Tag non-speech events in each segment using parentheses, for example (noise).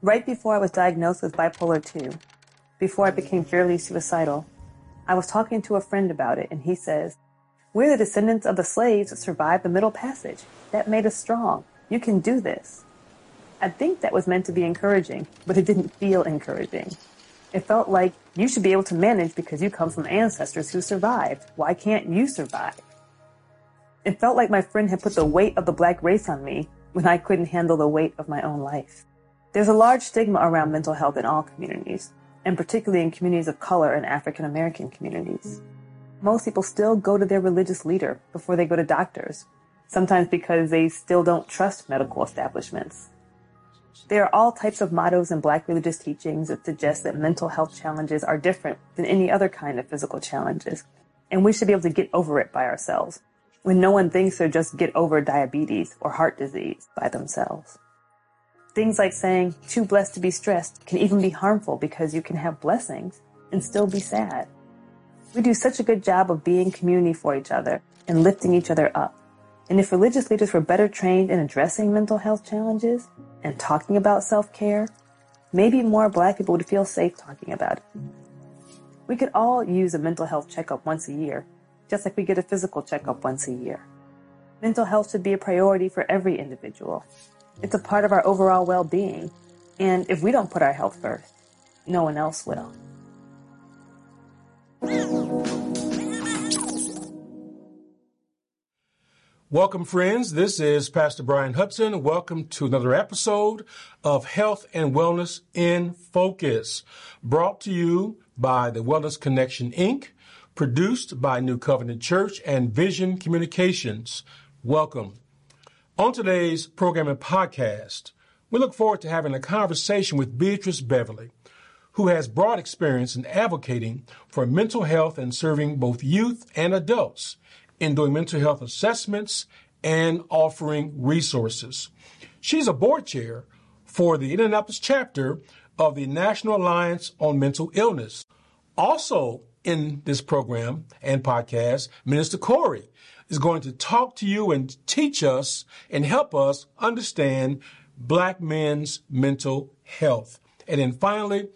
Right before I was diagnosed with bipolar 2, before I became fairly suicidal, I was talking to a friend about it, and he says, We're the descendants of the slaves that survived the Middle Passage. That made us strong. You can do this. I think that was meant to be encouraging, but it didn't feel encouraging. It felt like you should be able to manage because you come from ancestors who survived. Why can't you survive? It felt like my friend had put the weight of the black race on me when I couldn't handle the weight of my own life. There's a large stigma around mental health in all communities, and particularly in communities of color and African American communities. Most people still go to their religious leader before they go to doctors, sometimes because they still don't trust medical establishments. There are all types of mottos in black religious teachings that suggest that mental health challenges are different than any other kind of physical challenges, and we should be able to get over it by ourselves when no one thinks they'll just get over diabetes or heart disease by themselves. Things like saying, too blessed to be stressed can even be harmful because you can have blessings and still be sad. We do such a good job of being community for each other and lifting each other up. And if religious leaders were better trained in addressing mental health challenges and talking about self-care, maybe more black people would feel safe talking about it. We could all use a mental health checkup once a year just like we get a physical checkup once a year. Mental health should be a priority for every individual. It's a part of our overall well-being. And if we don't put our health first, no one else will. Welcome, friends. This is Pastor Bryan Hudson. Welcome to another episode of Health and Wellness in Focus, brought to you by the Wellness Connection, Inc produced by New Covenant Church and Vision Communications. Welcome. On today's program and podcast, we look forward to having a conversation with Beatrice Beverly, who has broad experience in advocating for mental health and serving both youth and adults in doing mental health assessments and offering resources. She's a board chair for the Indianapolis chapter of the National Alliance on Mental Illness. Also in this program and podcast, Minister Corey is going to talk to you and teach us and help us understand black men's mental health. And then finally,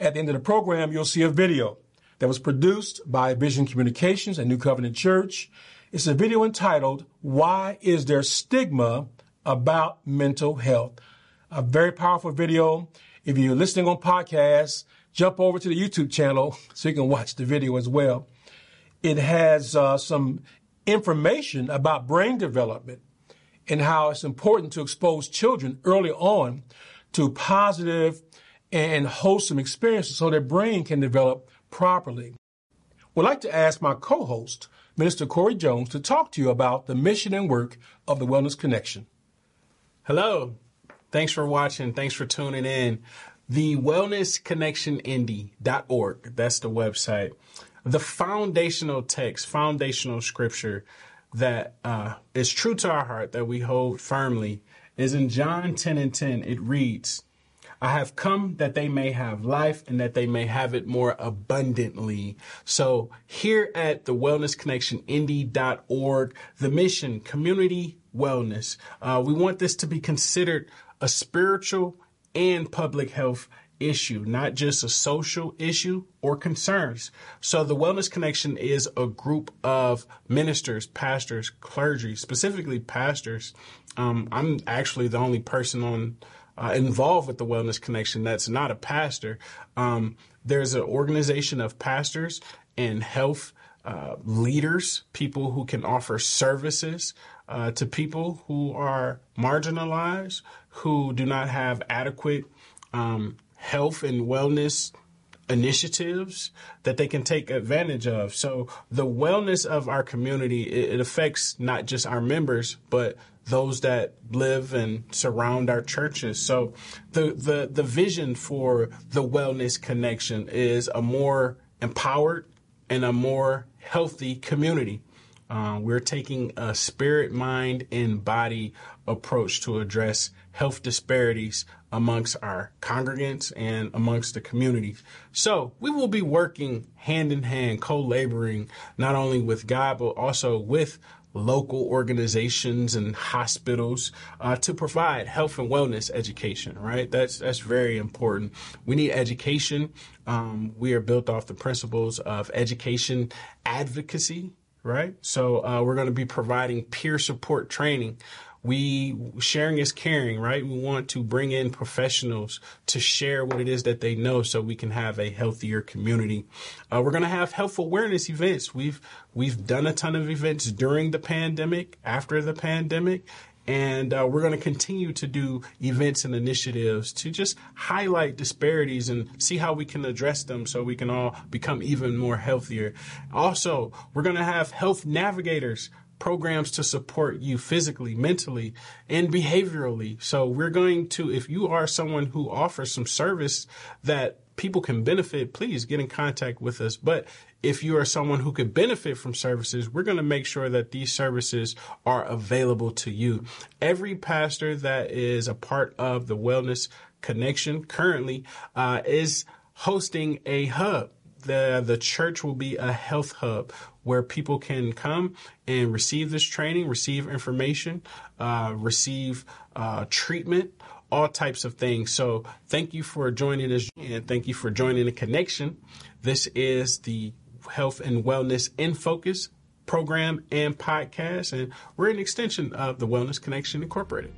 at the end of the program, you'll see a video that was produced by Vision Communications and New Covenant Church. It's a video entitled, Why is There Stigma About Mental Health? A very powerful video. If you're listening on podcasts, jump over to the YouTube channel (laughs) so you can watch the video as well. It has uh, some information about brain development and how it's important to expose children early on to positive and wholesome experiences so their brain can develop properly. We'd like to ask my co-host, Minister Corey Jones, to talk to you about the mission and work of the Wellness Connection. Hello. Thanks for watching. Thanks for tuning in. The wellnessconnectionindy.org, that's the website. The foundational text, foundational scripture that uh, is true to our heart, that we hold firmly, is in John 10 and 10. It reads, I have come that they may have life and that they may have it more abundantly. So here at the Wellness Connection Indy.org, the mission, community wellness, uh, we want this to be considered a spiritual and public health issue, not just a social issue or concerns. So the Wellness Connection is a group of ministers, pastors, clergy, specifically pastors. Um, I'm actually the only person on uh, involved with the Wellness Connection that's not a pastor. Um, there's an organization of pastors and health uh, leaders, people who can offer services uh, to people who are marginalized, who do not have adequate um, health and wellness initiatives that they can take advantage of. So the wellness of our community, it, affects not just our members, but those that live and surround our churches. So the, the, the vision for the wellness connection is a more empowered and a more healthy community. Uh, we're taking a spirit, mind, and body approach to address health disparities amongst our congregants and amongst the community. So we will be working hand in hand, co laboring not only with God, but also with local organizations and hospitals uh, to provide health and wellness education. Right, that's that's very important. We need education. Um, we are built off the principles of education advocacy. Right, so uh, we're going to be providing peer support training we sharing is caring, right? We want to bring in professionals to share what it is that they know so we can have a healthier community. Uh, we're going to have health awareness events. We've, we've done a ton of events during the pandemic, after the pandemic, and uh, we're going to continue to do events and initiatives to just highlight disparities and see how we can address them so we can all become even more healthier. Also, we're going to have health navigators programs to support you physically, mentally, and behaviorally. So we're going to, if you are someone who offers some service that people can benefit, please get in contact with us. But if you are someone who could benefit from services, we're going to make sure that these services are available to you. Every pastor that is a part of the Wellness Connection currently uh, is hosting a hub the the church will be a health hub where people can come and receive this training, receive information, uh, receive uh, treatment, all types of things. So thank you for joining us and thank you for joining the connection. This is the Health and Wellness in Focus program and podcast, and we're an extension of the Wellness Connection Incorporated.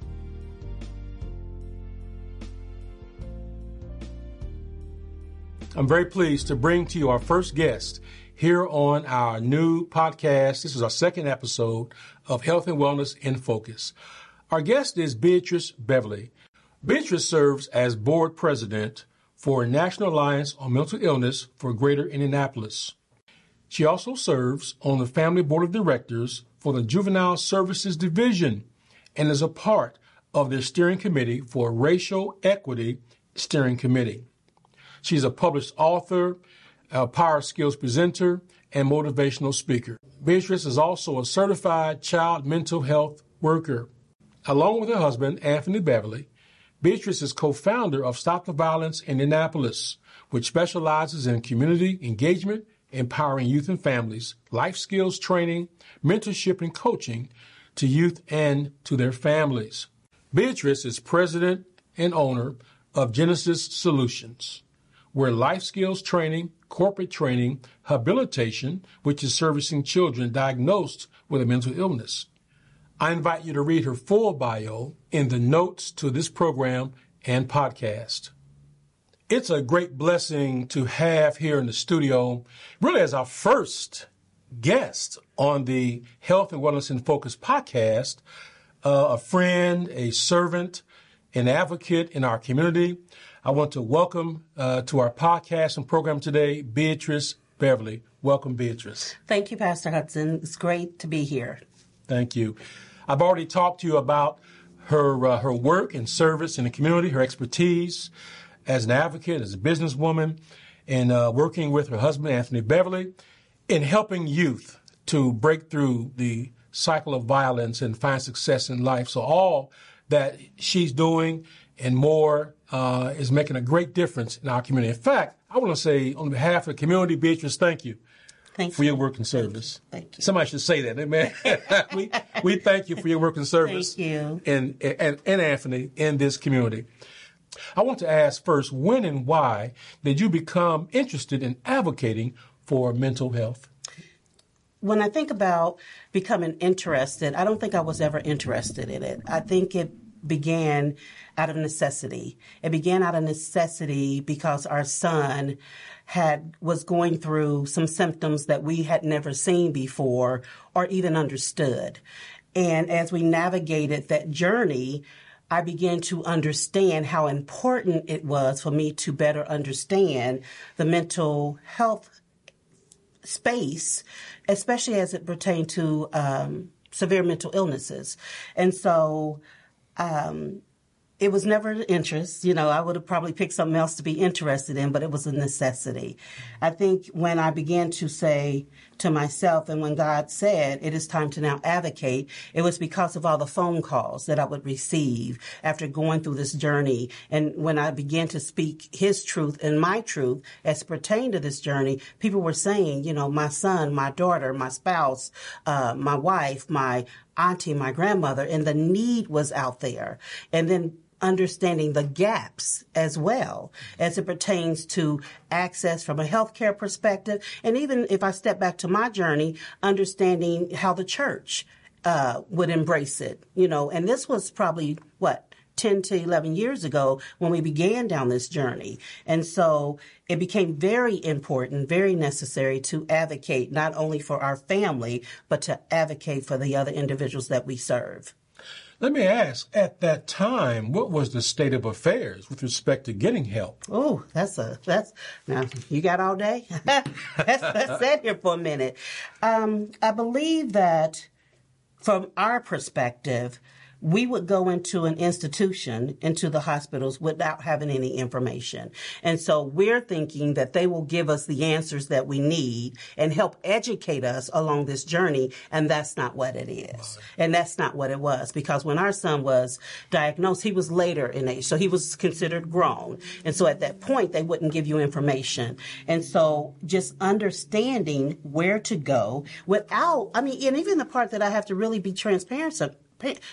I'm very pleased to bring to you our first guest here on our new podcast. This is our second episode of Health and Wellness in Focus. Our guest is Beatrice Beverly. Beatrice serves as board president for National Alliance on Mental Illness for Greater Indianapolis. She also serves on the Family Board of Directors for the Juvenile Services Division and is a part of their steering committee for Racial Equity Steering Committee. She's a published author, a power skills presenter, and motivational speaker. Beatrice is also a certified child mental health worker. Along with her husband, Anthony Beverly, Beatrice is co-founder of Stop the Violence in Indianapolis, which specializes in community engagement, empowering youth and families, life skills training, mentorship, and coaching to youth and to their families. Beatrice is president and owner of Genesis Solutions where life skills training, corporate training, habilitation, which is servicing children diagnosed with a mental illness. I invite you to read her full bio in the notes to this program and podcast. It's a great blessing to have here in the studio, really as our first guest on the Health and Wellness in Focus podcast, uh, a friend, a servant, an advocate in our community, I want to welcome uh, to our podcast and program today Beatrice Beverly. Welcome, Beatrice. Thank you, Pastor Hudson. It's great to be here. Thank you. I've already talked to you about her uh, her work and service in the community, her expertise as an advocate, as a businesswoman, and uh, working with her husband Anthony Beverly in helping youth to break through the cycle of violence and find success in life. So all that she's doing and more uh, is making a great difference in our community. In fact, I want to say on behalf of the community, Beatrice, thank you. Thank for you. your work and service. Thank you. Thank you. Somebody should say that, amen. (laughs) we, we thank you for your work and service. Thank you. And, and, and Anthony in this community. I want to ask first, when and why did you become interested in advocating for mental health? When I think about becoming interested, I don't think I was ever interested in it. I think it began out of necessity. It began out of necessity because our son had was going through some symptoms that we had never seen before or even understood. And as we navigated that journey, I began to understand how important it was for me to better understand the mental health space, especially as it pertained to um, severe mental illnesses. And so um, it was never an interest. You know, I would have probably picked something else to be interested in, but it was a necessity. I think when I began to say to myself and when God said, it is time to now advocate, it was because of all the phone calls that I would receive after going through this journey. And when I began to speak his truth and my truth as pertained to this journey, people were saying, you know, my son, my daughter, my spouse, uh, my wife, my auntie, my grandmother, and the need was out there. And then understanding the gaps as well as it pertains to access from a healthcare perspective. And even if I step back to my journey, understanding how the church uh, would embrace it, you know, and this was probably what 10 to 11 years ago when we began down this journey. And so it became very important, very necessary to advocate not only for our family, but to advocate for the other individuals that we serve. Let me ask, at that time, what was the state of affairs with respect to getting help? Oh, that's a that's now you got all day. (laughs) let's, sit here for a minute. Um, I believe that from our perspective, we would go into an institution, into the hospitals without having any information. And so we're thinking that they will give us the answers that we need and help educate us along this journey. And that's not what it is. And that's not what it was because when our son was diagnosed, he was later in age. So he was considered grown. And so at that point, they wouldn't give you information. And so just understanding where to go without, I mean, and even the part that I have to really be transparent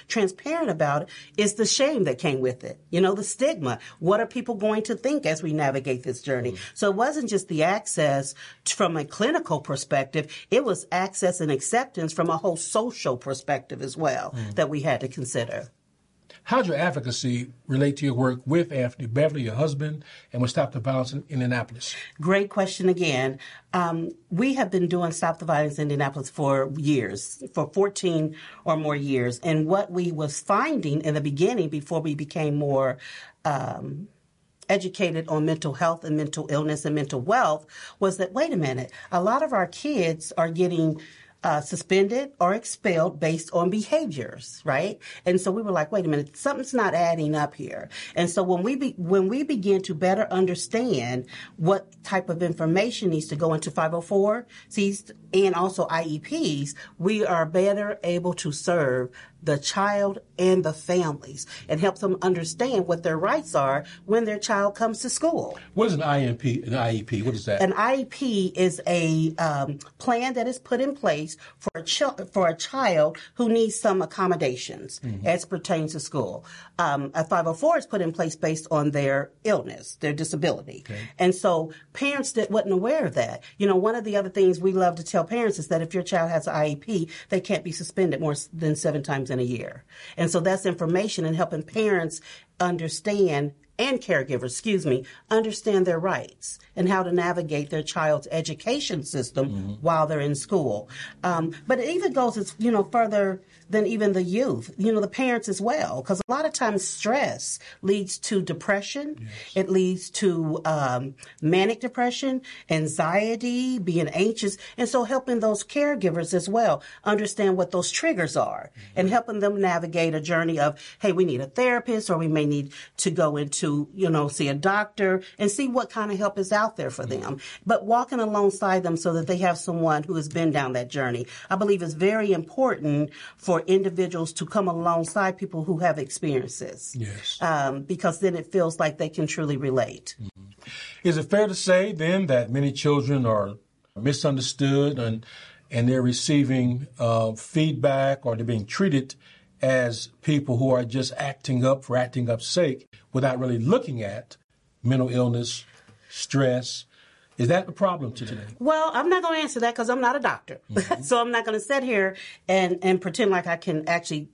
transparent about it is the shame that came with it. You know, the stigma. What are people going to think as we navigate this journey? Mm-hmm. So it wasn't just the access from a clinical perspective. It was access and acceptance from a whole social perspective as well mm-hmm. that we had to consider. How'd your advocacy relate to your work with Anthony Beverly, your husband, and with Stop the Violence in Indianapolis? Great question again. Um, we have been doing Stop the Violence in Indianapolis for years, for 14 or more years. And what we was finding in the beginning, before we became more um, educated on mental health and mental illness and mental wealth, was that wait a minute, a lot of our kids are getting uh, suspended or expelled based on behaviors, right? And so we were like, wait a minute, something's not adding up here. And so when we be, when we begin to better understand what type of information needs to go into 504 and also IEPs, we are better able to serve the child and the families and help them understand what their rights are when their child comes to school. What is an IMP, an IEP? What is that? An IEP is a um, plan that is put in place for a, ch- for a child who needs some accommodations mm-hmm. as pertains to school. Um, a 504 is put in place based on their illness, their disability. Okay. And so parents that wasn't aware of that. You know, one of the other things we love to tell parents is that if your child has an IEP, they can't be suspended more than seven times in a year. And so that's information and helping parents understand and caregivers, excuse me, understand their rights and how to navigate their child's education system mm-hmm. while they're in school. Um, but it even goes, as, you know, further than even the youth, you know, the parents as well. Because a lot of times stress leads to depression. Yes. It leads to um, manic depression, anxiety, being anxious. And so helping those caregivers as well understand what those triggers are mm-hmm. and helping them navigate a journey of, hey, we need a therapist or we may need to go into, you know, see a doctor and see what kind of help is out there for mm-hmm. them. But walking alongside them so that they have someone who has been down that journey, I believe is very important for individuals to come alongside people who have experiences. Yes. Um, because then it feels like they can truly relate. Mm-hmm. Is it fair to say then that many children are misunderstood and and they're receiving uh, feedback or they're being treated as people who are just acting up for acting up's sake without really looking at mental illness, stress, is that the problem today? Well, I'm not going to answer that because I'm not a doctor. Mm-hmm. (laughs) so I'm not going to sit here and, and pretend like I can actually,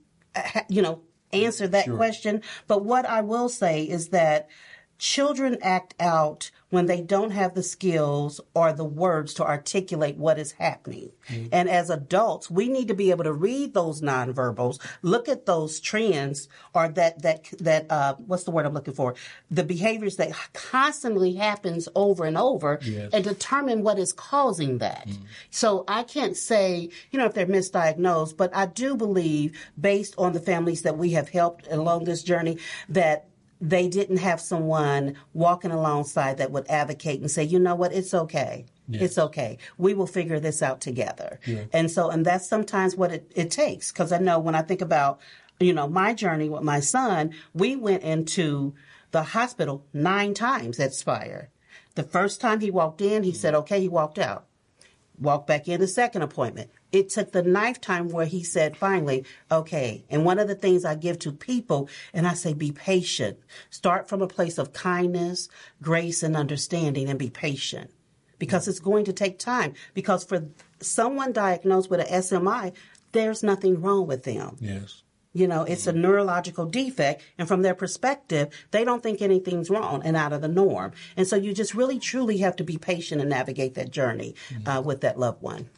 you know, answer that sure. question. But what I will say is that children act out when they don't have the skills or the words to articulate what is happening. Mm-hmm. And as adults, we need to be able to read those nonverbals, look at those trends or that, that, that, uh, what's the word I'm looking for? The behaviors that constantly happens over and over yes. and determine what is causing that. Mm-hmm. So I can't say, you know, if they're misdiagnosed, but I do believe based on the families that we have helped along this journey that they didn't have someone walking alongside that would advocate and say, you know what, it's okay. Yes. It's okay. We will figure this out together. Yeah. And so, and that's sometimes what it, it takes. Cause I know when I think about, you know, my journey with my son, we went into the hospital nine times at Spire. The first time he walked in, he said, mm-hmm. okay, he walked out. Walked back in the second appointment it took the ninth time where he said finally, okay. And one of the things I give to people, and I say, be patient. Start from a place of kindness, grace, and understanding, and be patient because it's going to take time. Because for someone diagnosed with an SMI, there's nothing wrong with them. Yes. You know, it's a neurological defect, and from their perspective, they don't think anything's wrong and out of the norm. And so you just really truly have to be patient and navigate that journey uh, with that loved one.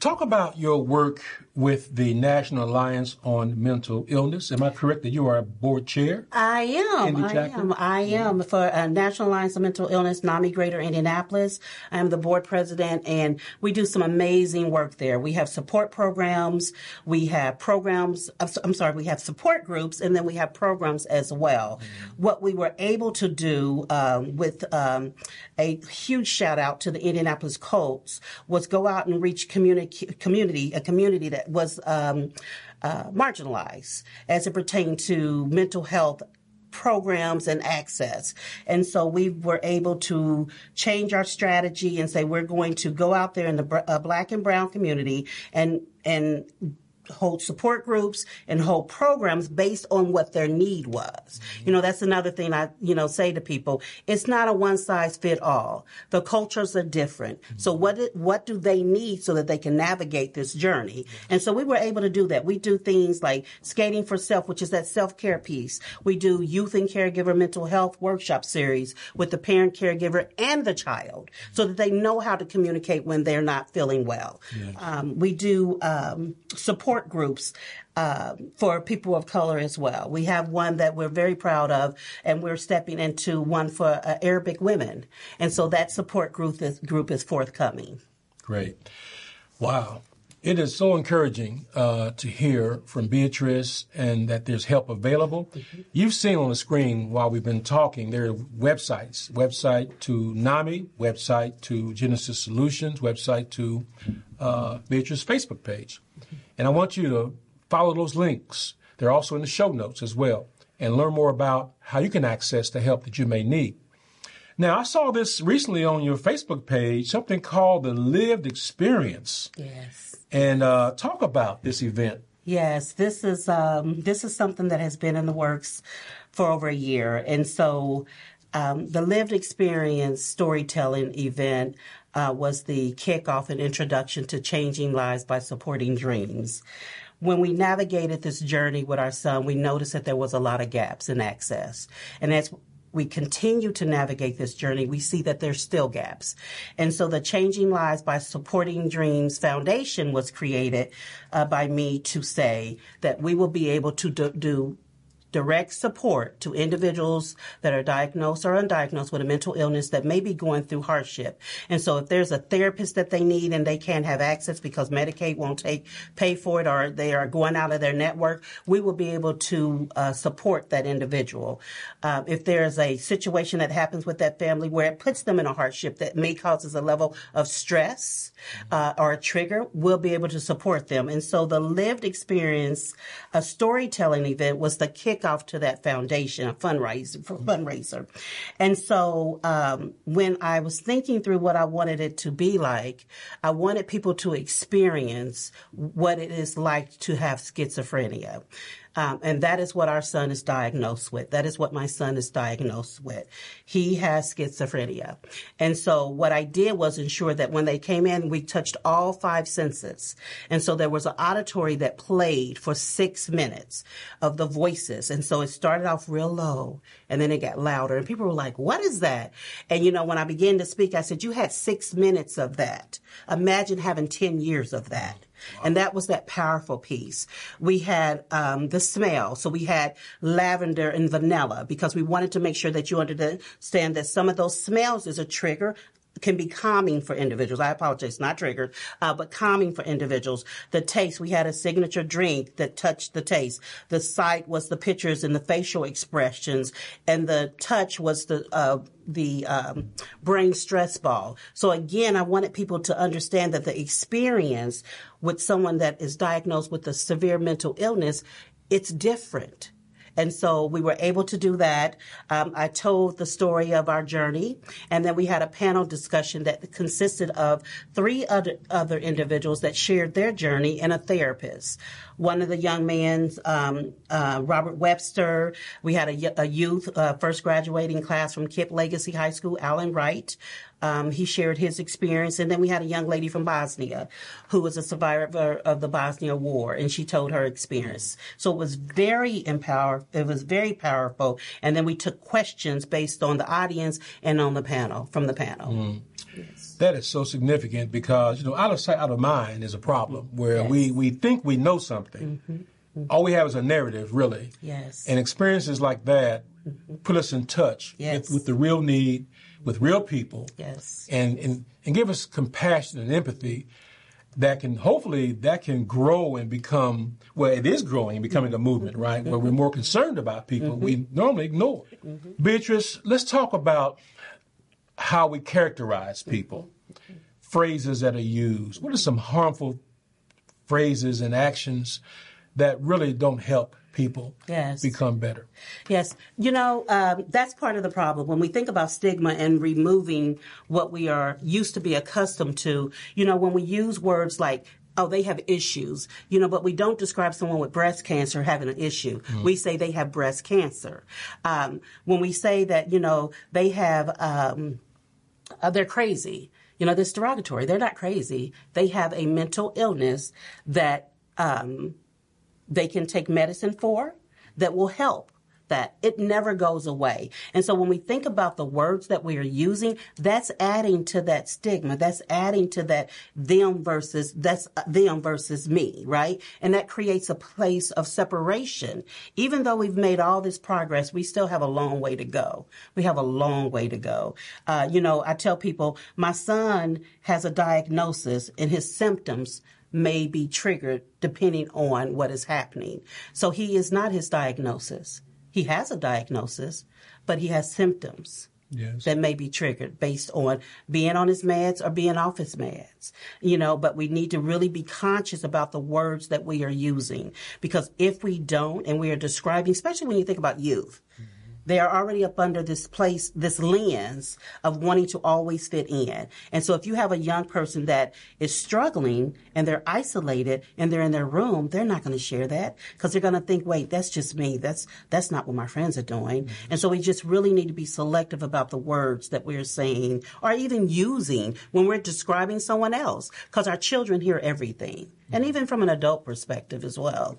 Talk about your work with the National Alliance on Mental Illness. Am I correct that you are a board chair? I am. I am. I am for uh, National Alliance on Mental Illness, NAMI Greater Indianapolis. I am the board president, and we do some amazing work there. We have support programs. We have programs. I'm sorry. We have support groups, and then we have programs as well. Mm-hmm. What we were able to do um, with um, a huge shout out to the Indianapolis Colts was go out and reach community, community, a community that was um, uh, marginalized as it pertained to mental health programs and access. And so we were able to change our strategy and say we're going to go out there in the uh, black and brown community and and hold support groups and hold programs based on what their need was. Mm-hmm. You know, that's another thing I, you know, say to people. It's not a one size fit all. The cultures are different. Mm-hmm. So what, what do they need so that they can navigate this journey? And so we were able to do that. We do things like skating for self, which is that self care piece. We do youth and caregiver mental health workshop series with the parent caregiver and the child so that they know how to communicate when they're not feeling well. Yes. Um, we do, um, support support groups uh, for people of color as well. We have one that we're very proud of, and we're stepping into one for uh, Arabic women, and so that support group is, group is forthcoming. Great, wow. It is so encouraging uh, to hear from Beatrice and that there's help available. Mm-hmm. You've seen on the screen while we've been talking, there are websites, website to NAMI, website to Genesis Solutions, website to uh, Beatrice's Facebook page. And I want you to follow those links. They're also in the show notes as well and learn more about how you can access the help that you may need. Now, I saw this recently on your Facebook page, something called the Lived Experience. Yes. And uh, talk about this event. Yes, this is um, this is something that has been in the works for over a year, and so um, the Lived Experience storytelling event uh, was the kickoff and introduction to changing lives by supporting dreams. When we navigated this journey with our son, we noticed that there was a lot of gaps in access. And as we continue to navigate this journey, we see that there's still gaps. And so the Changing Lives by Supporting Dreams Foundation was created uh, by me to say that we will be able to do, do direct support to individuals that are diagnosed or undiagnosed with a mental illness that may be going through hardship. And so if there's a therapist that they need and they can't have access because Medicaid won't take pay for it or they are going out of their network, we will be able to uh, support that individual. Uh, if there's a situation that happens with that family where it puts them in a hardship that may causes a level of stress uh, or a trigger, we'll be able to support them. And so the lived experience, a storytelling event was the kick kickoff to that foundation, a fundraiser, for fundraiser. And so um, when I was thinking through what I wanted it to be like, I wanted people to experience what it is like to have schizophrenia. Um, and that is what our son is diagnosed with. That is what my son is diagnosed with. He has schizophrenia. And so what I did was ensure that when they came in, we touched all five senses. And so there was an auditory that played for six minutes of the voices. And so it started off real low and then it got louder. And people were like, what is that? And you know, when I began to speak, I said, you had six minutes of that. Imagine having 10 years of that. And that was that powerful piece. We had um, the smell. So we had lavender and vanilla because we wanted to make sure that you understand that some of those smells is a trigger can be calming for individuals. I apologize, not triggered, uh, but calming for individuals. The taste, we had a signature drink that touched the taste. The sight was the pictures and the facial expressions, and the touch was the uh, the um, brain stress ball. So again, I wanted people to understand that the experience with someone that is diagnosed with a severe mental illness, it's different. And so we were able to do that. Um, I told the story of our journey, and then we had a panel discussion that consisted of three other, other individuals that shared their journey and a therapist. One of the young men, um, uh, Robert Webster. We had a, a youth uh, first graduating class from KIPP Legacy High School, Alan Wright. Um, he shared his experience, and then we had a young lady from Bosnia who was a survivor of the Bosnia War, and she told her experience. So it was very empower. It was very powerful, and then we took questions based on the audience and on the panel from the panel. Mm. Yes. That is so significant because you know out of sight, out of mind is a problem where yes. we we think we know something. Mm-hmm. Mm-hmm. All we have is a narrative, really. Yes. And experiences like that mm-hmm. put us in touch yes. with, with the real need with real people. Yes. And, and, and give us compassion and empathy that can hopefully that can grow and become well it is growing and becoming a movement right mm-hmm. where we're more concerned about people mm-hmm. we normally ignore mm-hmm. beatrice let's talk about how we characterize people phrases that are used what are some harmful phrases and actions that really don't help people yes. become better. Yes. You know, um, that's part of the problem. When we think about stigma and removing what we are used to be accustomed to, you know, when we use words like oh, they have issues, you know, but we don't describe someone with breast cancer having an issue. Mm-hmm. We say they have breast cancer. Um, when we say that, you know, they have, um, uh, they're crazy, you know, this derogatory. They're not crazy. They have a mental illness that, um, they can take medicine for that will help that it never goes away. And so when we think about the words that we are using, that's adding to that stigma. That's adding to that them versus that's them versus me, right? And that creates a place of separation. Even though we've made all this progress, we still have a long way to go. We have a long way to go. Uh, you know, I tell people my son has a diagnosis and his symptoms may be triggered depending on what is happening. So he is not his diagnosis. He has a diagnosis, but he has symptoms. Yes. That may be triggered based on being on his meds or being off his meds. You know, but we need to really be conscious about the words that we are using because if we don't and we are describing, especially when you think about youth, mm-hmm they are already up under this place, this lens of wanting to always fit in. And so if you have a young person that is struggling and they're isolated and they're in their room, they're not going to share that because they're going to think, wait, that's just me. That's, that's not what my friends are doing. Mm-hmm. And so we just really need to be selective about the words that we're saying or even using when we're describing someone else because our children hear everything. Mm-hmm. And even from an adult perspective as well.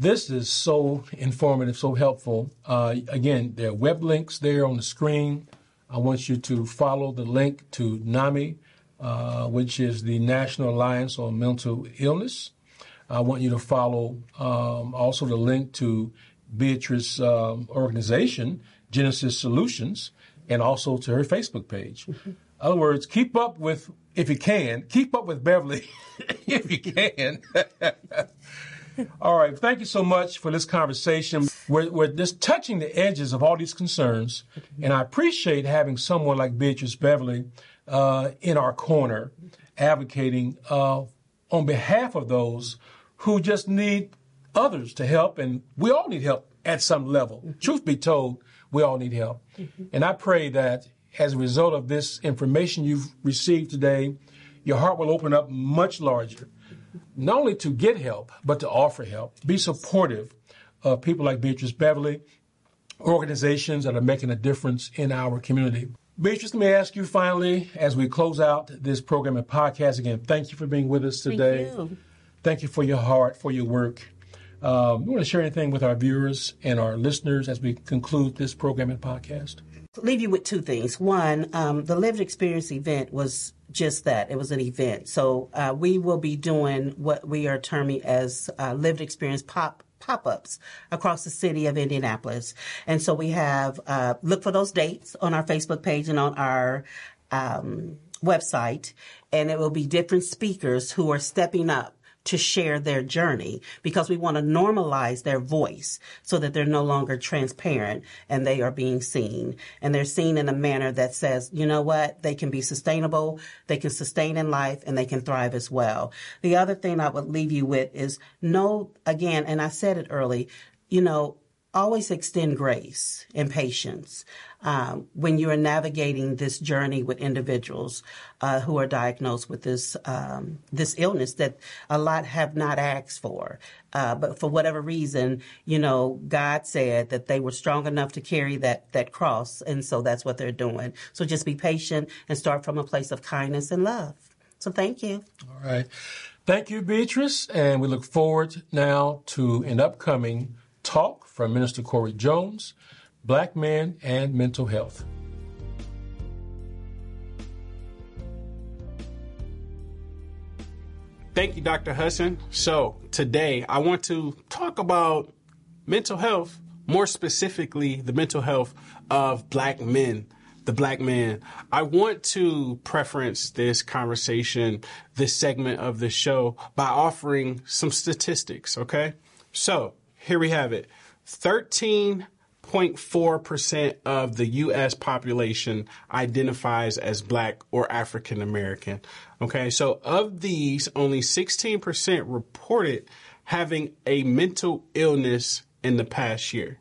This is so informative, so helpful. Uh, again, there are web links there on the screen. I want you to follow the link to NAMI, uh, which is the National Alliance on Mental Illness. I want you to follow um, also the link to Beatrice's um, organization, Genesis Solutions, and also to her Facebook page. (laughs) In other words, keep up with, if you can, keep up with Beverly (laughs) if you can. (laughs) all right. Thank you so much for this conversation. We're, we're just touching the edges of all these concerns, and I appreciate having someone like Beatrice Beverly uh, in our corner advocating uh, on behalf of those who just need others to help, and we all need help at some level. Mm-hmm. Truth be told, we all need help. Mm-hmm. And I pray that as a result of this information you've received today, your heart will open up much larger not only to get help, but to offer help. Be supportive of people like Beatrice Beverly, organizations that are making a difference in our community. Beatrice, let me ask you finally, as we close out this program and podcast again, thank you for being with us today. Thank you. Thank you for your heart, for your work. Um, you want to share anything with our viewers and our listeners as we conclude this program and podcast? Leave you with two things. One, um, the lived experience event was just that. It was an event. So uh, we will be doing what we are terming as uh, lived experience pop pop-ups across the city of Indianapolis. And so we have uh, look for those dates on our Facebook page and on our um, website, and it will be different speakers who are stepping up to share their journey because we want to normalize their voice so that they're no longer transparent and they are being seen. And they're seen in a manner that says, you know what, they can be sustainable, they can sustain in life, and they can thrive as well. The other thing I would leave you with is know, again, and I said it early, you know, always extend grace and patience um, when you are navigating this journey with individuals uh, who are diagnosed with this um, this illness that a lot have not asked for, uh, but for whatever reason, you know, God said that they were strong enough to carry that that cross, and so that's what they're doing. So just be patient and start from a place of kindness and love. So thank you. All right. Thank you, Beatrice. And we look forward now to an upcoming talk from Minister Corey Jones Black Men and Mental Health. Thank you, Dr. Hudson. So, today I want to talk about mental health, more specifically, the mental health of black men, the black man. I want to preference this conversation, this segment of the show, by offering some statistics, okay? So, here we have it 13 0.4% of the U.S. population identifies as black or African American. Okay, so of these, only 16% reported having a mental illness in the past year.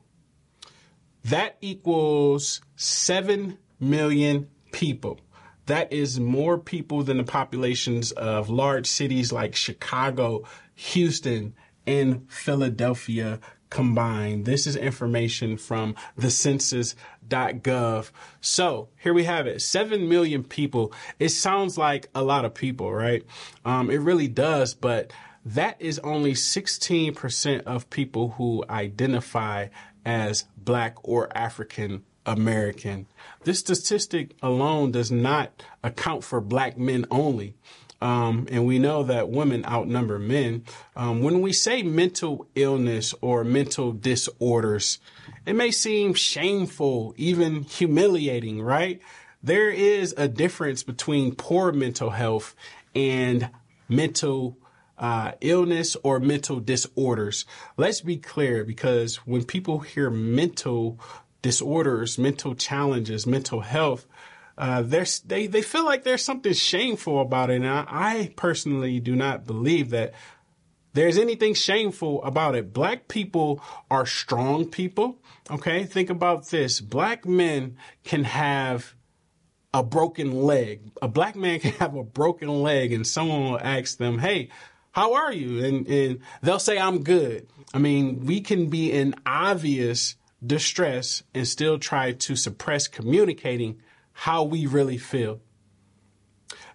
That equals 7 million people. That is more people than the populations of large cities like Chicago, Houston, and Philadelphia combined. This is information from the census.gov. So here we have it 7 million people. It sounds like a lot of people, right? Um, it really does, but that is only 16% of people who identify as Black or African American. This statistic alone does not account for Black men only. Um, and we know that women outnumber men. Um, when we say mental illness or mental disorders, it may seem shameful, even humiliating, right? There is a difference between poor mental health and mental uh, illness or mental disorders. Let's be clear because when people hear mental disorders, mental challenges, mental health, uh, they they feel like there's something shameful about it. And I, I personally do not believe that there's anything shameful about it. Black people are strong people. Okay, think about this: black men can have a broken leg. A black man can have a broken leg, and someone will ask them, "Hey." How are you? And, and they'll say, I'm good. I mean, we can be in obvious distress and still try to suppress communicating how we really feel.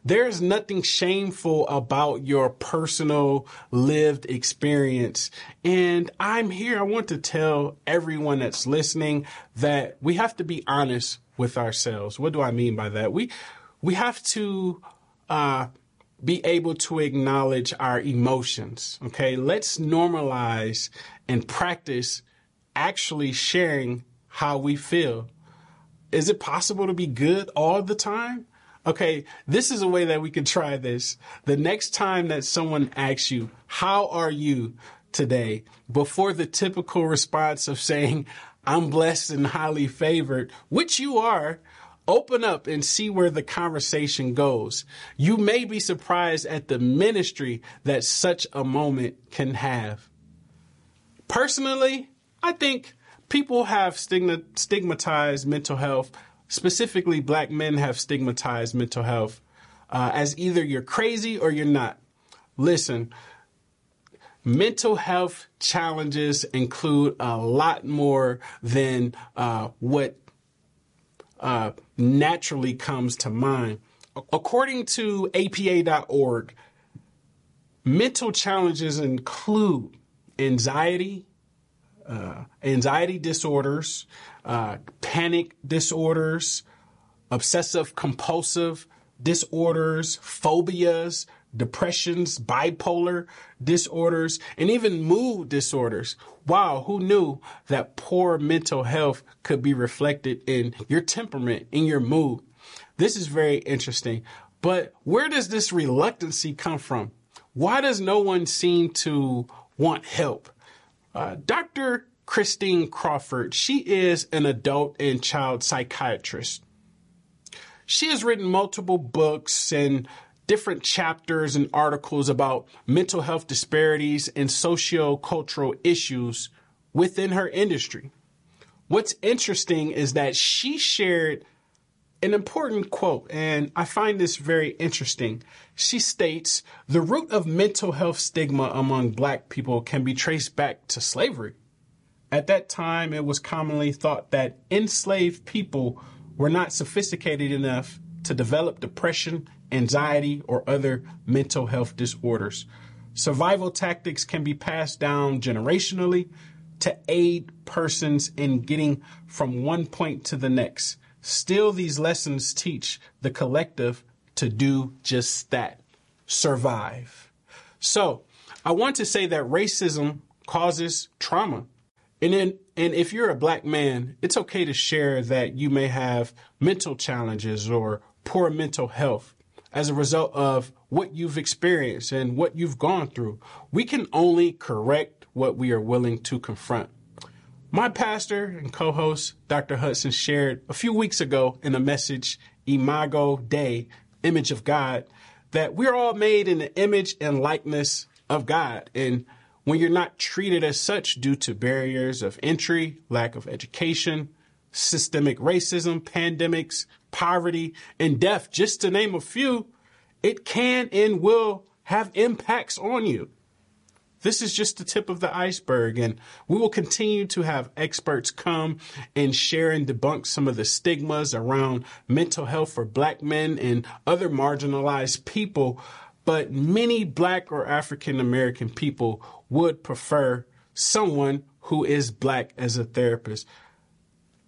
There's nothing shameful about your personal lived experience. And I'm here. I want to tell everyone that's listening that we have to be honest with ourselves. What do I mean by that? We, we have to, uh, be able to acknowledge our emotions. Okay. Let's normalize and practice actually sharing how we feel is it possible to be good all the time? Okay, this is a way that we can try this. The next time that someone asks you, how are you today? Before the typical response of saying, I'm blessed and highly favored, which you are, open up and see where the conversation goes. You may be surprised at the ministry that such a moment can have. Personally, I think people have stigmatized mental health, specifically black men have stigmatized mental health uh, as either you're crazy or you're not. listen, mental health challenges include a lot more than uh, what uh, naturally comes to mind. According to APA.org, mental challenges include anxiety, uh, anxiety disorders, uh, panic disorders, obsessive compulsive disorders, phobias, depressions, bipolar disorders, and even mood disorders. Wow, who knew that poor mental health could be reflected in your temperament, in your mood? This is very interesting. But where does this reluctancy come from? Why does no one seem to want help? Uh, Dr. Christine Crawford, she is an adult and child psychiatrist. She has written multiple books and different chapters and articles about mental health disparities and socio-cultural issues within her industry. What's interesting is that she shared an important quote, and I find this very interesting. She states, the root of mental health stigma among black people can be traced back to slavery. At that time, it was commonly thought that enslaved people were not sophisticated enough to develop depression anxiety, or other mental health disorders. Survival tactics can be passed down generationally to aid persons in getting from one point to the next. Still, these lessons teach the collective to do just that survive. So, I want to say that racism causes trauma. And then, and if you're a black man, it's okay to share that you may have mental challenges or poor mental health as a result of what you've experienced and what you've gone through. We can only correct what we are willing to confront. My pastor and co host, Dr. Hudson, shared a few weeks ago in a message, Imago Dei, Image of God, that we're all made in the image and likeness of God. And when you're not treated as such due to barriers of entry, lack of education, systemic racism, pandemics, poverty, and death, just to name a few, it can and will have impacts on you. This is just the tip of the iceberg, and we will continue to have experts come and share and debunk some of the stigmas around mental health for black men and other marginalized people. But many black or African American people would prefer someone who is black as a therapist.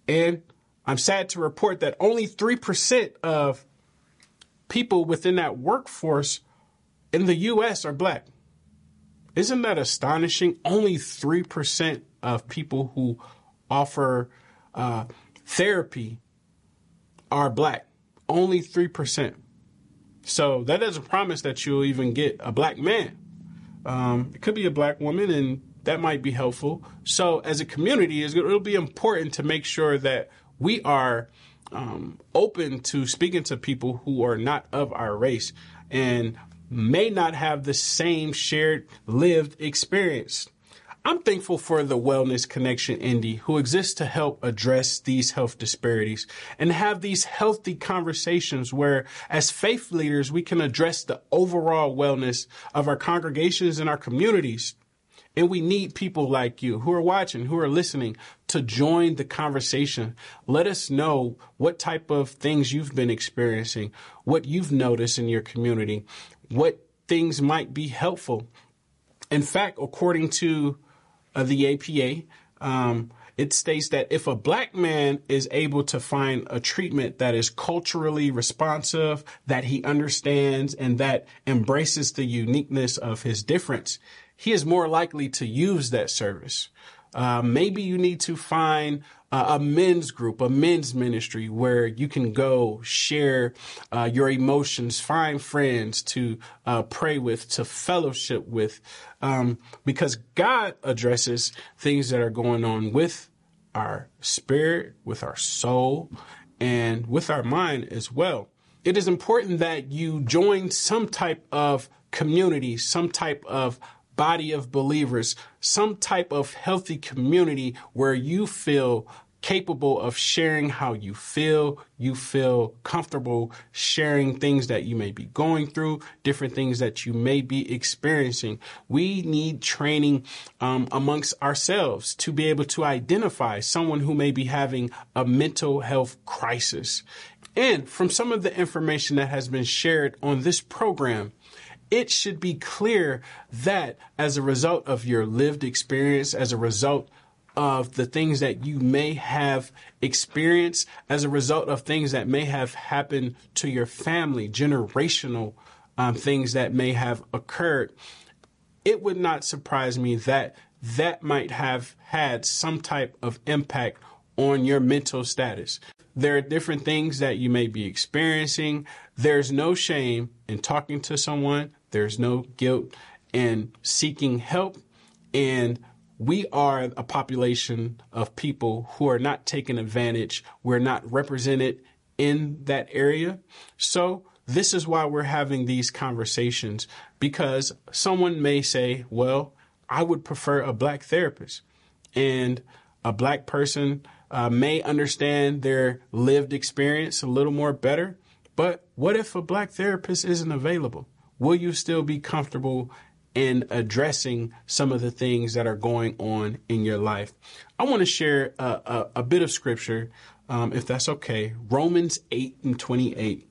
And I'm sad to report that only 3% of people within that workforce in the US are black. Isn't that astonishing? Only 3% of people who offer uh, therapy are black. Only 3%. So that doesn't promise that you'll even get a black man. Um, it could be a black woman, and that might be helpful. So, as a community, it'll be important to make sure that we are um, open to speaking to people who are not of our race and may not have the same shared lived experience. I'm thankful for the Wellness Connection Indy, who exists to help address these health disparities and have these healthy conversations where, as faith leaders, we can address the overall wellness of our congregations and our communities. And we need people like you who are watching, who are listening to join the conversation. Let us know what type of things you've been experiencing, what you've noticed in your community, what things might be helpful. In fact, according to uh, the APA, um, it states that if a black man is able to find a treatment that is culturally responsive, that he understands, and that embraces the uniqueness of his difference, he is more likely to use that service. Uh, maybe you need to find uh, a men's group, a men's ministry where you can go share uh, your emotions, find friends to uh, pray with, to fellowship with, um, because God addresses things that are going on with our spirit, with our soul, and with our mind as well. It is important that you join some type of community, some type of body of believers, some type of healthy community where you feel capable of sharing how you feel. You feel comfortable sharing things that you may be going through, different things that you may be experiencing. We need training um, amongst ourselves to be able to identify someone who may be having a mental health crisis. And from some of the information that has been shared on this program, it should be clear that as a result of your lived experience, as a result of the things that you may have experienced as a result of things that may have happened to your family, generational um, things that may have occurred, it would not surprise me that that might have had some type of impact on your mental status. There are different things that you may be experiencing. There's no shame in talking to someone. There's no guilt in seeking help. And we are a population of people who are not taken advantage. We're not represented in that area. So this is why we're having these conversations because someone may say, well, I would prefer a black therapist and a black person uh, may understand their lived experience a little more better. But what if a black therapist isn't available? Will you still be comfortable in addressing some of the things that are going on in your life. I want to share a, a, a bit of scripture, um, if that's okay. Romans 8 and 28.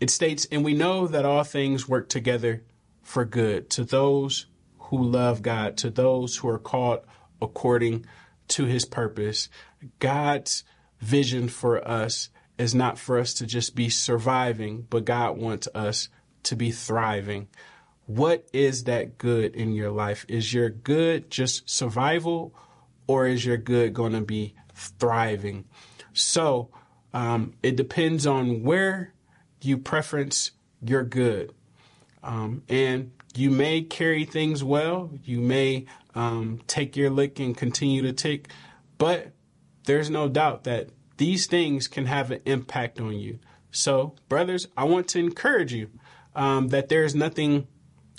It states, And we know that all things work together for good to those who love God, to those who are called according to his purpose. God's vision for us is not for us to just be surviving, but God wants us to be thriving what is that good in your life? Is your good just survival or is your good going to be thriving? So um, it depends on where you preference your good. Um, and you may carry things well, you may um, take your lick and continue to take, but there's no doubt that these things can have an impact on you. So, brothers, I want to encourage you um, that there's nothing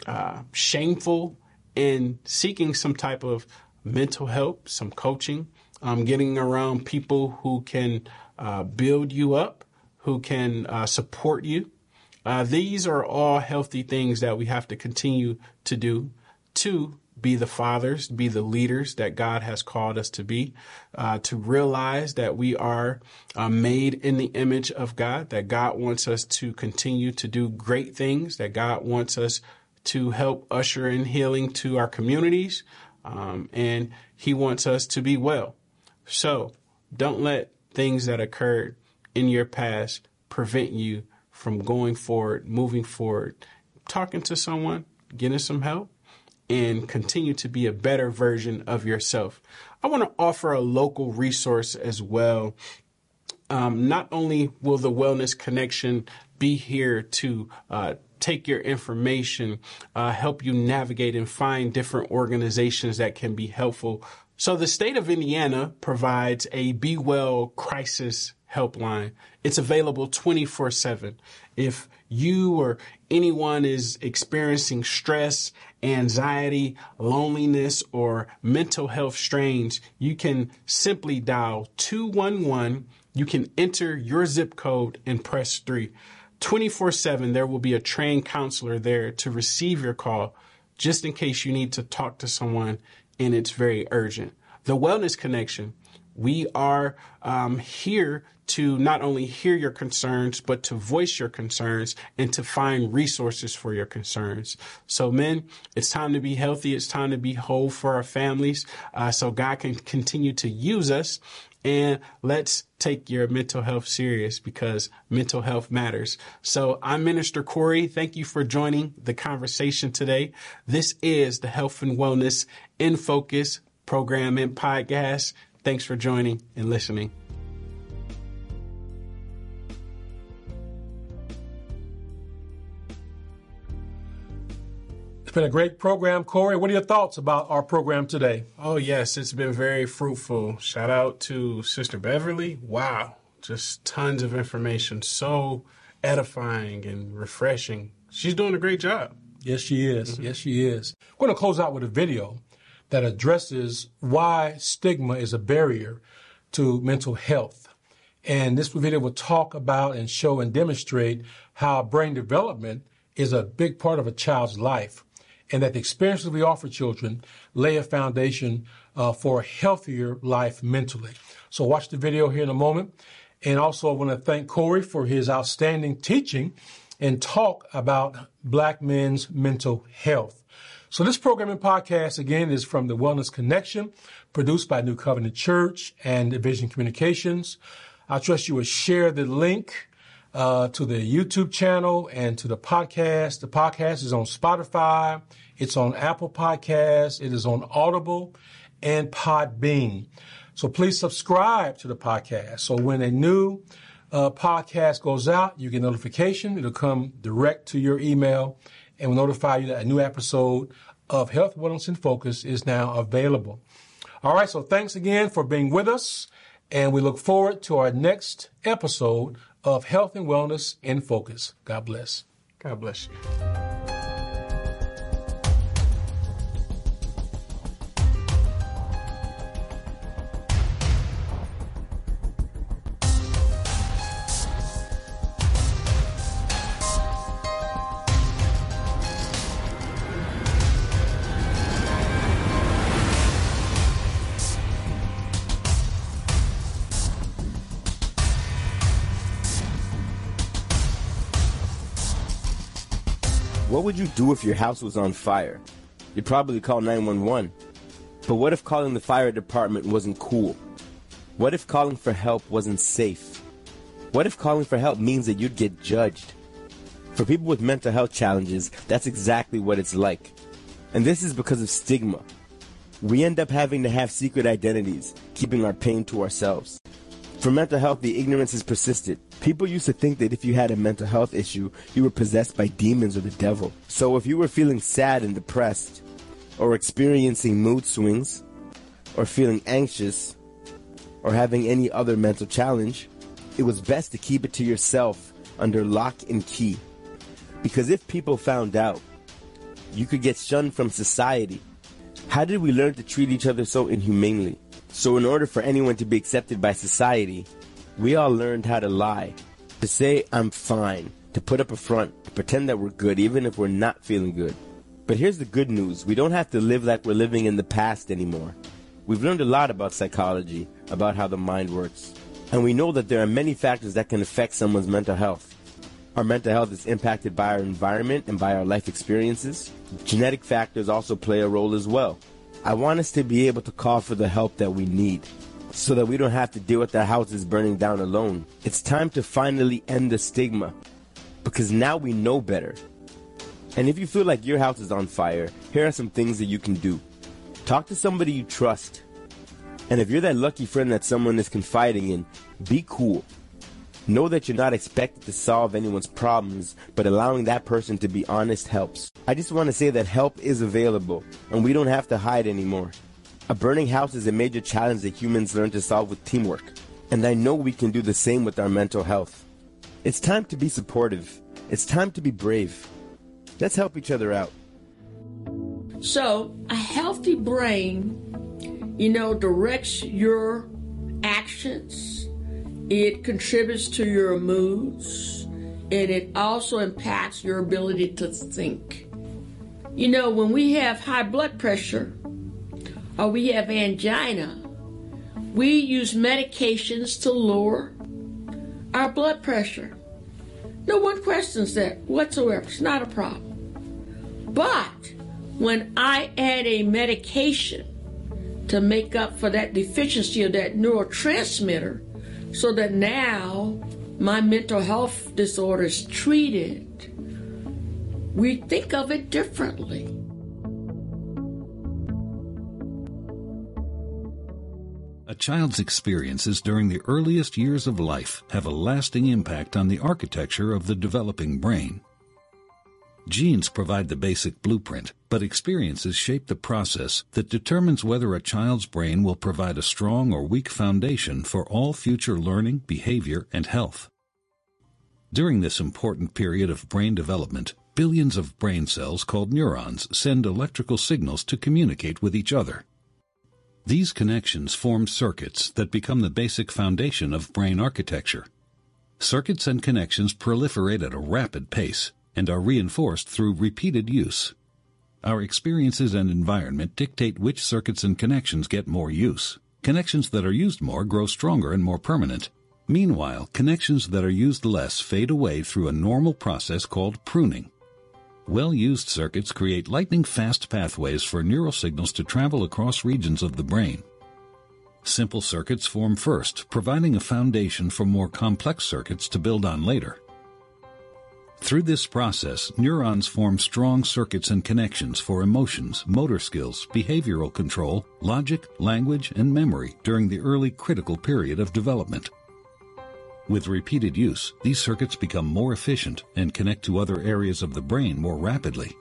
uh, shameful in seeking some type of mental help, some coaching, um, getting around people who can uh, build you up, who can uh, support you. Uh, these are all healthy things that we have to continue to do to be the fathers, be the leaders that God has called us to be, uh, to realize that we are uh, made in the image of God, that God wants us to continue to do great things, that God wants us to help usher in healing to our communities. Um, and he wants us to be well. So don't let things that occurred in your past prevent you from going forward, moving forward, talking to someone, getting some help, and continue to be a better version of yourself. I want to offer a local resource as well. Um, not only will the Wellness Connection be here to uh, take your information, uh, help you navigate and find different organizations that can be helpful. So the state of Indiana provides a Be Well crisis helpline. It's available 24 7. If you or anyone is experiencing stress, anxiety, loneliness, or mental health strains, you can simply dial 211. You can enter your zip code and press 3. 24 7, there will be a trained counselor there to receive your call just in case you need to talk to someone and it's very urgent. The Wellness Connection, we are um, here to not only hear your concerns, but to voice your concerns and to find resources for your concerns. So, men, it's time to be healthy. It's time to be whole for our families uh, so God can continue to use us and let's take your mental health serious because mental health matters. So I'm Minister Corey. Thank you for joining the conversation today. This is the Health and Wellness in Focus program and podcast. Thanks for joining and listening. Been a great program, Corey. What are your thoughts about our program today? Oh, yes, it's been very fruitful. Shout out to Sister Beverly. Wow, just tons of information. So edifying and refreshing. She's doing a great job. Yes, she is. Mm-hmm. Yes, she is. We're going to close out with a video that addresses why stigma is a barrier to mental health. And this video will talk about and show and demonstrate how brain development is a big part of a child's life and that the experiences we offer children lay a foundation uh, for a healthier life mentally. So watch the video here in a moment. And also I want to thank Corey for his outstanding teaching and talk about black men's mental health. So this program and podcast again is from the Wellness Connection, produced by New Covenant Church and Vision Communications. I trust you will share the link uh, to the YouTube channel and to the podcast. The podcast is on Spotify, it's on Apple Podcasts, it is on Audible and Podbean. So please subscribe to the podcast. So when a new uh, podcast goes out, you get notification. It'll come direct to your email and will notify you that a new episode of Health, Wellness, and Focus is now available. All right, so thanks again for being with us, and we look forward to our next episode of Health and Wellness in Focus. God bless. God bless you. Would you do if your house was on fire? You'd probably call 911. But what if calling the fire department wasn't cool? What if calling for help wasn't safe? What if calling for help means that you'd get judged? For people with mental health challenges, that's exactly what it's like. And this is because of stigma. We end up having to have secret identities, keeping our pain to ourselves. For mental health, the ignorance is persistent. People used to think that if you had a mental health issue, you were possessed by demons or the devil. So if you were feeling sad and depressed, or experiencing mood swings, or feeling anxious, or having any other mental challenge, it was best to keep it to yourself under lock and key. Because if people found out, you could get shunned from society. How did we learn to treat each other so inhumanely? So, in order for anyone to be accepted by society, we all learned how to lie. To say, I'm fine. To put up a front. To pretend that we're good, even if we're not feeling good. But here's the good news we don't have to live like we're living in the past anymore. We've learned a lot about psychology, about how the mind works. And we know that there are many factors that can affect someone's mental health. Our mental health is impacted by our environment and by our life experiences. Genetic factors also play a role as well. I want us to be able to call for the help that we need so that we don't have to deal with our houses burning down alone. It's time to finally end the stigma because now we know better. And if you feel like your house is on fire, here are some things that you can do. Talk to somebody you trust. And if you're that lucky friend that someone is confiding in, be cool. Know that you're not expected to solve anyone's problems, but allowing that person to be honest helps. I just want to say that help is available, and we don't have to hide anymore. A burning house is a major challenge that humans learn to solve with teamwork, and I know we can do the same with our mental health. It's time to be supportive. It's time to be brave. Let's help each other out. So, a healthy brain, you know, directs your actions it contributes to your moods and it also impacts your ability to think. You know, when we have high blood pressure or we have angina, we use medications to lower our blood pressure. No one questions that whatsoever. It's not a problem. But when I add a medication to make up for that deficiency of that neurotransmitter, so that now my mental health disorder is treated, we think of it differently. A child's experiences during the earliest years of life have a lasting impact on the architecture of the developing brain. Genes provide the basic blueprint, but experiences shape the process that determines whether a child's brain will provide a strong or weak foundation for all future learning, behavior, and health. During this important period of brain development, billions of brain cells called neurons send electrical signals to communicate with each other. These connections form circuits that become the basic foundation of brain architecture. Circuits and connections proliferate at a rapid pace and are reinforced through repeated use. Our experiences and environment dictate which circuits and connections get more use. Connections that are used more grow stronger and more permanent. Meanwhile, connections that are used less fade away through a normal process called pruning. Well-used circuits create lightning-fast pathways for neural signals to travel across regions of the brain. Simple circuits form first, providing a foundation for more complex circuits to build on later. Through this process, neurons form strong circuits and connections for emotions, motor skills, behavioral control, logic, language, and memory during the early critical period of development. With repeated use, these circuits become more efficient and connect to other areas of the brain more rapidly.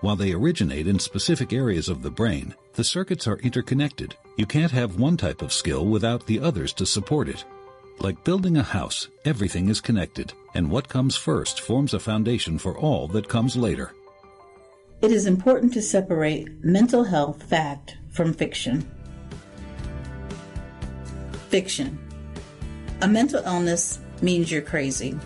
While they originate in specific areas of the brain, the circuits are interconnected. You can't have one type of skill without the others to support it. Like building a house, everything is connected, and what comes first forms a foundation for all that comes later. It is important to separate mental health fact from fiction. Fiction. A mental illness means you're crazy.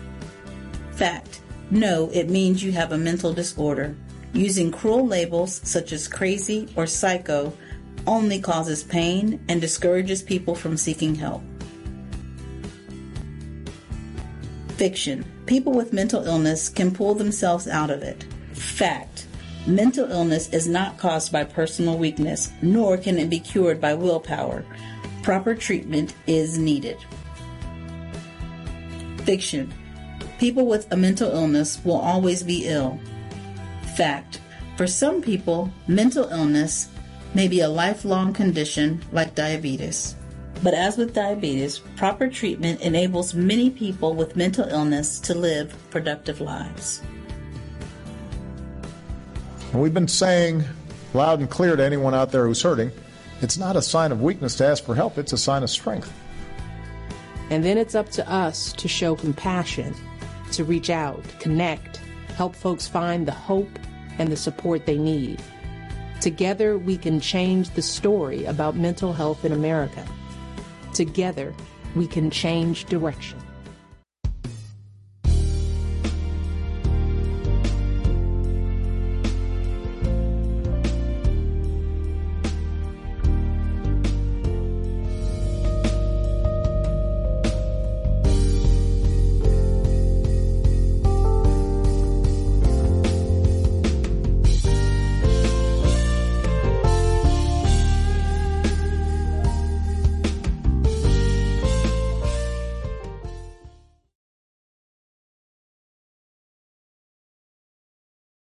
Fact. No, it means you have a mental disorder. Using cruel labels such as crazy or psycho only causes pain and discourages people from seeking help. Fiction. People with mental illness can pull themselves out of it. Fact. Mental illness is not caused by personal weakness, nor can it be cured by willpower. Proper treatment is needed. Fiction. People with a mental illness will always be ill. Fact. For some people, mental illness may be a lifelong condition like diabetes. But as with diabetes, proper treatment enables many people with mental illness to live productive lives. We've been saying loud and clear to anyone out there who's hurting it's not a sign of weakness to ask for help, it's a sign of strength. And then it's up to us to show compassion, to reach out, connect, help folks find the hope and the support they need. Together, we can change the story about mental health in America. Together, we can change direction.